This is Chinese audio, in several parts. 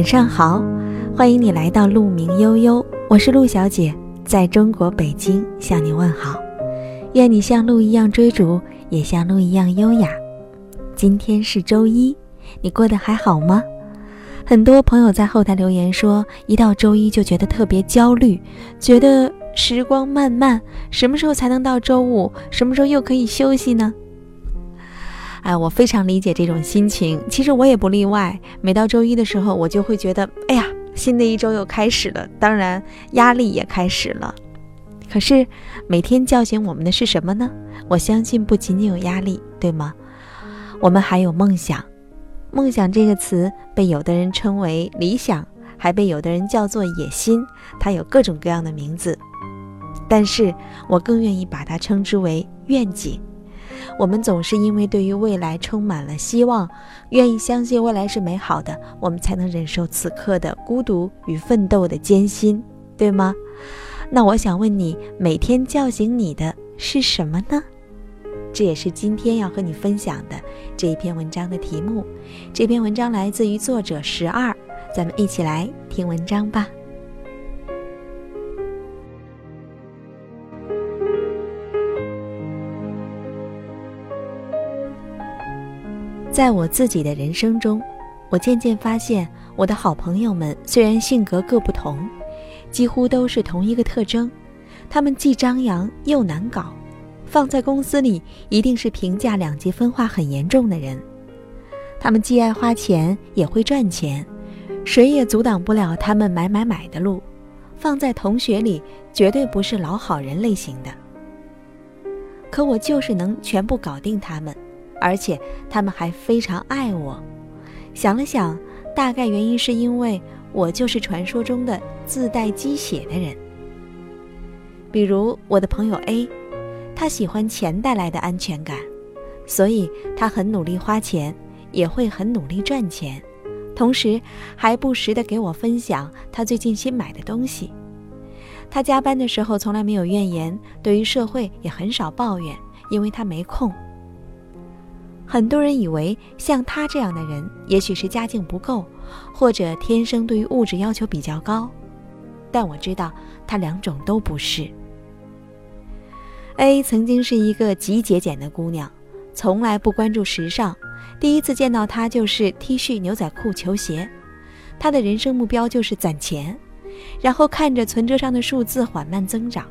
晚上好，欢迎你来到鹿鸣悠悠，我是陆小姐，在中国北京向你问好。愿你像鹿一样追逐，也像鹿一样优雅。今天是周一，你过得还好吗？很多朋友在后台留言说，一到周一就觉得特别焦虑，觉得时光漫漫，什么时候才能到周五？什么时候又可以休息呢？哎，我非常理解这种心情。其实我也不例外。每到周一的时候，我就会觉得，哎呀，新的一周又开始了，当然压力也开始了。可是每天叫醒我们的是什么呢？我相信不仅仅有压力，对吗？我们还有梦想。梦想这个词被有的人称为理想，还被有的人叫做野心，它有各种各样的名字。但是我更愿意把它称之为愿景。我们总是因为对于未来充满了希望，愿意相信未来是美好的，我们才能忍受此刻的孤独与奋斗的艰辛，对吗？那我想问你，每天叫醒你的是什么呢？这也是今天要和你分享的这一篇文章的题目。这篇文章来自于作者十二，咱们一起来听文章吧。在我自己的人生中，我渐渐发现，我的好朋友们虽然性格各不同，几乎都是同一个特征：他们既张扬又难搞，放在公司里一定是评价两极分化很严重的人。他们既爱花钱也会赚钱，谁也阻挡不了他们买买买的路。放在同学里，绝对不是老好人类型的。可我就是能全部搞定他们。而且他们还非常爱我，想了想，大概原因是因为我就是传说中的自带鸡血的人。比如我的朋友 A，他喜欢钱带来的安全感，所以他很努力花钱，也会很努力赚钱，同时还不时的给我分享他最近新买的东西。他加班的时候从来没有怨言，对于社会也很少抱怨，因为他没空。很多人以为像他这样的人，也许是家境不够，或者天生对于物质要求比较高，但我知道他两种都不是。A 曾经是一个极节俭的姑娘，从来不关注时尚，第一次见到她就是 T 恤、牛仔裤、球鞋。她的人生目标就是攒钱，然后看着存折上的数字缓慢增长。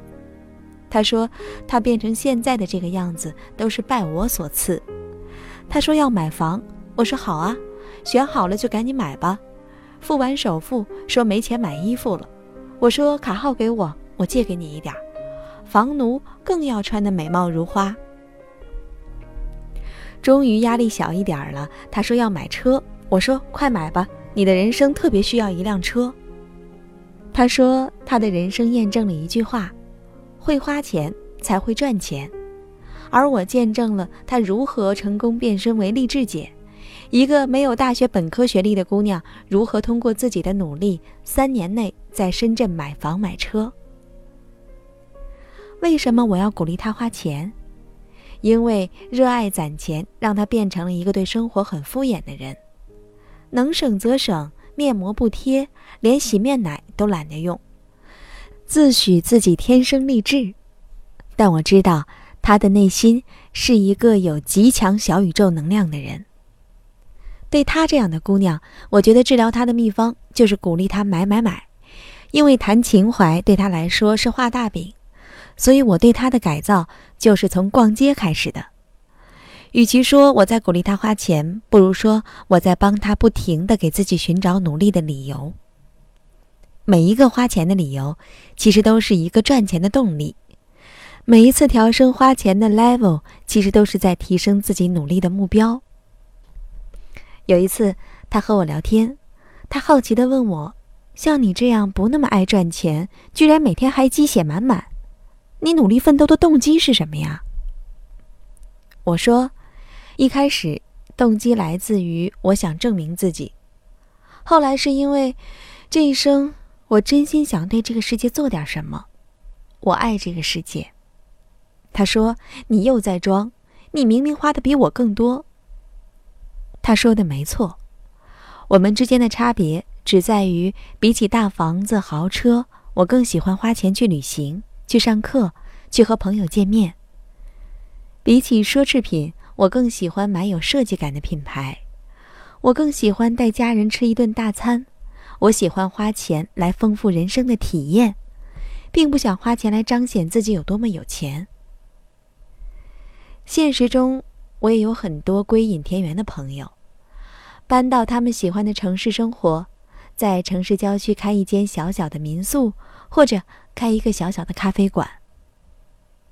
她说，她变成现在的这个样子都是拜我所赐。他说要买房，我说好啊，选好了就赶紧买吧。付完首付，说没钱买衣服了。我说卡号给我，我借给你一点。房奴更要穿的美貌如花。终于压力小一点了，他说要买车，我说快买吧，你的人生特别需要一辆车。他说他的人生验证了一句话：会花钱才会赚钱。而我见证了她如何成功变身为励志姐，一个没有大学本科学历的姑娘，如何通过自己的努力，三年内在深圳买房买车。为什么我要鼓励她花钱？因为热爱攒钱，让她变成了一个对生活很敷衍的人，能省则省，面膜不贴，连洗面奶都懒得用，自诩自己天生丽质，但我知道。她的内心是一个有极强小宇宙能量的人。对她这样的姑娘，我觉得治疗她的秘方就是鼓励她买买买，因为谈情怀对她来说是画大饼，所以我对她的改造就是从逛街开始的。与其说我在鼓励她花钱，不如说我在帮她不停地给自己寻找努力的理由。每一个花钱的理由，其实都是一个赚钱的动力。每一次调升花钱的 level，其实都是在提升自己努力的目标。有一次，他和我聊天，他好奇地问我：“像你这样不那么爱赚钱，居然每天还鸡血满满，你努力奋斗的动机是什么呀？”我说：“一开始动机来自于我想证明自己，后来是因为这一生我真心想对这个世界做点什么，我爱这个世界。”他说：“你又在装，你明明花的比我更多。”他说的没错，我们之间的差别只在于，比起大房子、豪车，我更喜欢花钱去旅行、去上课、去和朋友见面。比起奢侈品，我更喜欢买有设计感的品牌。我更喜欢带家人吃一顿大餐。我喜欢花钱来丰富人生的体验，并不想花钱来彰显自己有多么有钱。现实中，我也有很多归隐田园的朋友。搬到他们喜欢的城市生活，在城市郊区开一间小小的民宿，或者开一个小小的咖啡馆。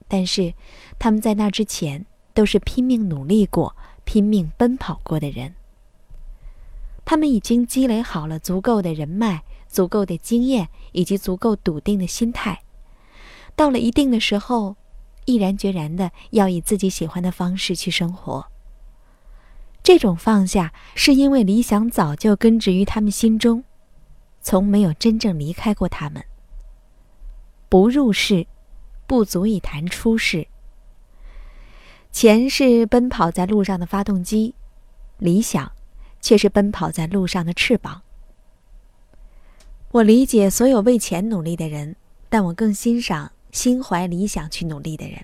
但是，他们在那之前都是拼命努力过、拼命奔跑过的人。他们已经积累好了足够的人脉、足够的经验以及足够笃定的心态，到了一定的时候，毅然决然的要以自己喜欢的方式去生活。这种放下，是因为理想早就根植于他们心中，从没有真正离开过他们。不入世，不足以谈出世。钱是奔跑在路上的发动机，理想，却是奔跑在路上的翅膀。我理解所有为钱努力的人，但我更欣赏心怀理想去努力的人。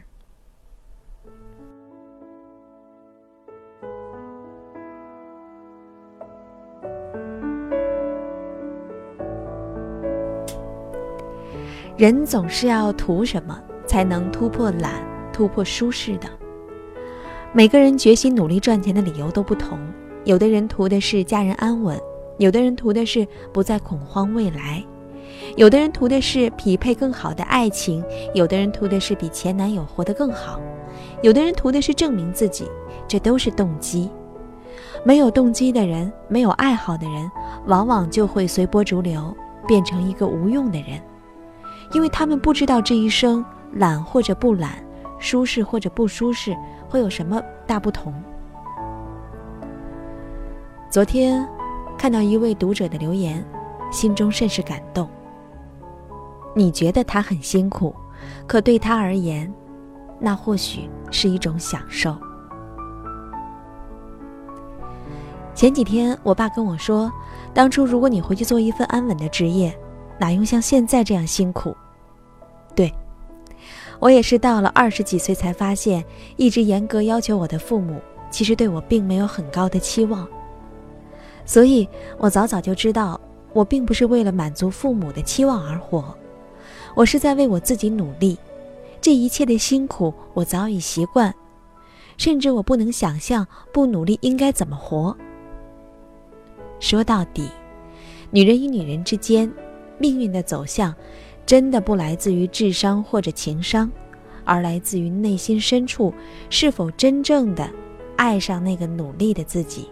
人总是要图什么，才能突破懒、突破舒适的。每个人决心努力赚钱的理由都不同，有的人图的是家人安稳，有的人图的是不再恐慌未来，有的人图的是匹配更好的爱情，有的人图的是比前男友活得更好，有的人图的是证明自己，这都是动机。没有动机的人，没有爱好的人，往往就会随波逐流，变成一个无用的人。因为他们不知道这一生懒或者不懒，舒适或者不舒适会有什么大不同。昨天看到一位读者的留言，心中甚是感动。你觉得他很辛苦，可对他而言，那或许是一种享受。前几天我爸跟我说，当初如果你回去做一份安稳的职业，哪用像现在这样辛苦？对，我也是到了二十几岁才发现，一直严格要求我的父母，其实对我并没有很高的期望。所以我早早就知道，我并不是为了满足父母的期望而活，我是在为我自己努力。这一切的辛苦，我早已习惯，甚至我不能想象不努力应该怎么活。说到底，女人与女人之间，命运的走向。真的不来自于智商或者情商，而来自于内心深处是否真正的爱上那个努力的自己。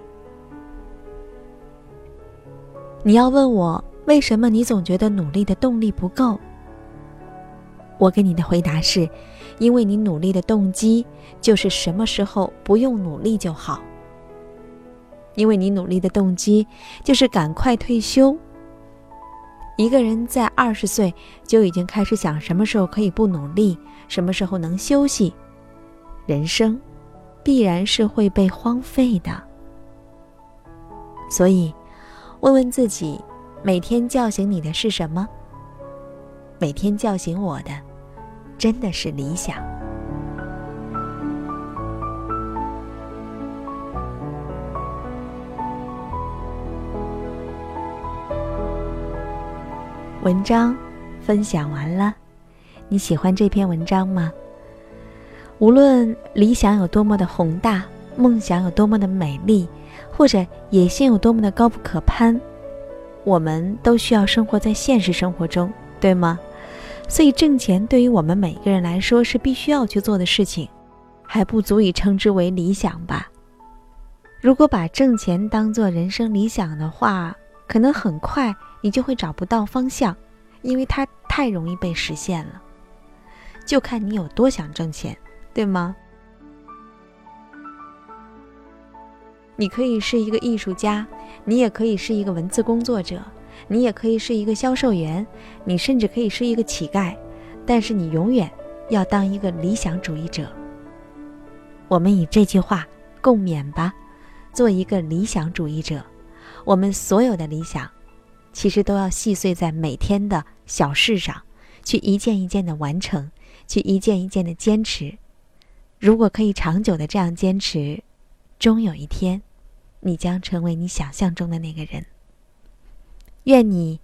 你要问我为什么你总觉得努力的动力不够？我给你的回答是，因为你努力的动机就是什么时候不用努力就好。因为你努力的动机就是赶快退休。一个人在二十岁就已经开始想什么时候可以不努力，什么时候能休息，人生必然是会被荒废的。所以，问问自己，每天叫醒你的是什么？每天叫醒我的，真的是理想。文章分享完了，你喜欢这篇文章吗？无论理想有多么的宏大，梦想有多么的美丽，或者野心有多么的高不可攀，我们都需要生活在现实生活中，对吗？所以挣钱对于我们每个人来说是必须要去做的事情，还不足以称之为理想吧？如果把挣钱当做人生理想的话，可能很快。你就会找不到方向，因为它太容易被实现了。就看你有多想挣钱，对吗？你可以是一个艺术家，你也可以是一个文字工作者，你也可以是一个销售员，你甚至可以是一个乞丐，但是你永远要当一个理想主义者。我们以这句话共勉吧，做一个理想主义者。我们所有的理想，其实都要细碎在每天的小事上，去一件一件的完成，去一件一件的坚持。如果可以长久的这样坚持，终有一天，你将成为你想象中的那个人。愿你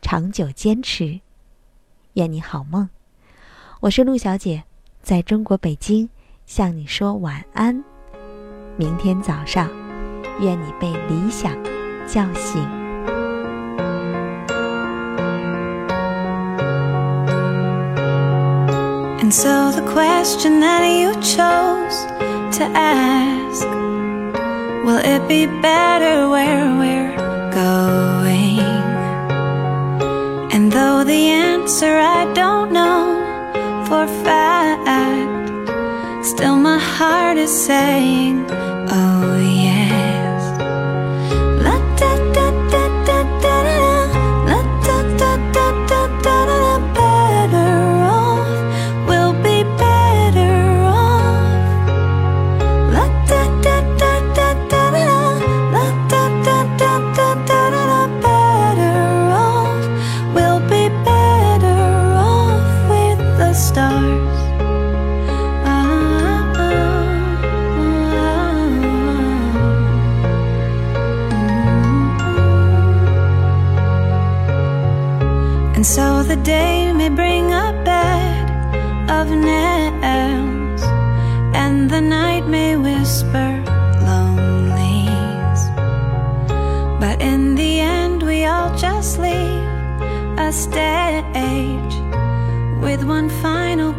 长久坚持，愿你好梦。我是陆小姐，在中国北京向你说晚安。明天早上，愿你被理想叫醒。And so the question that you chose to ask Will it be better where we're answer I don't know for fact. Still my heart is saying, so the day may bring a bed of nails, and the night may whisper lonelies. But in the end, we all just leave a stage with one final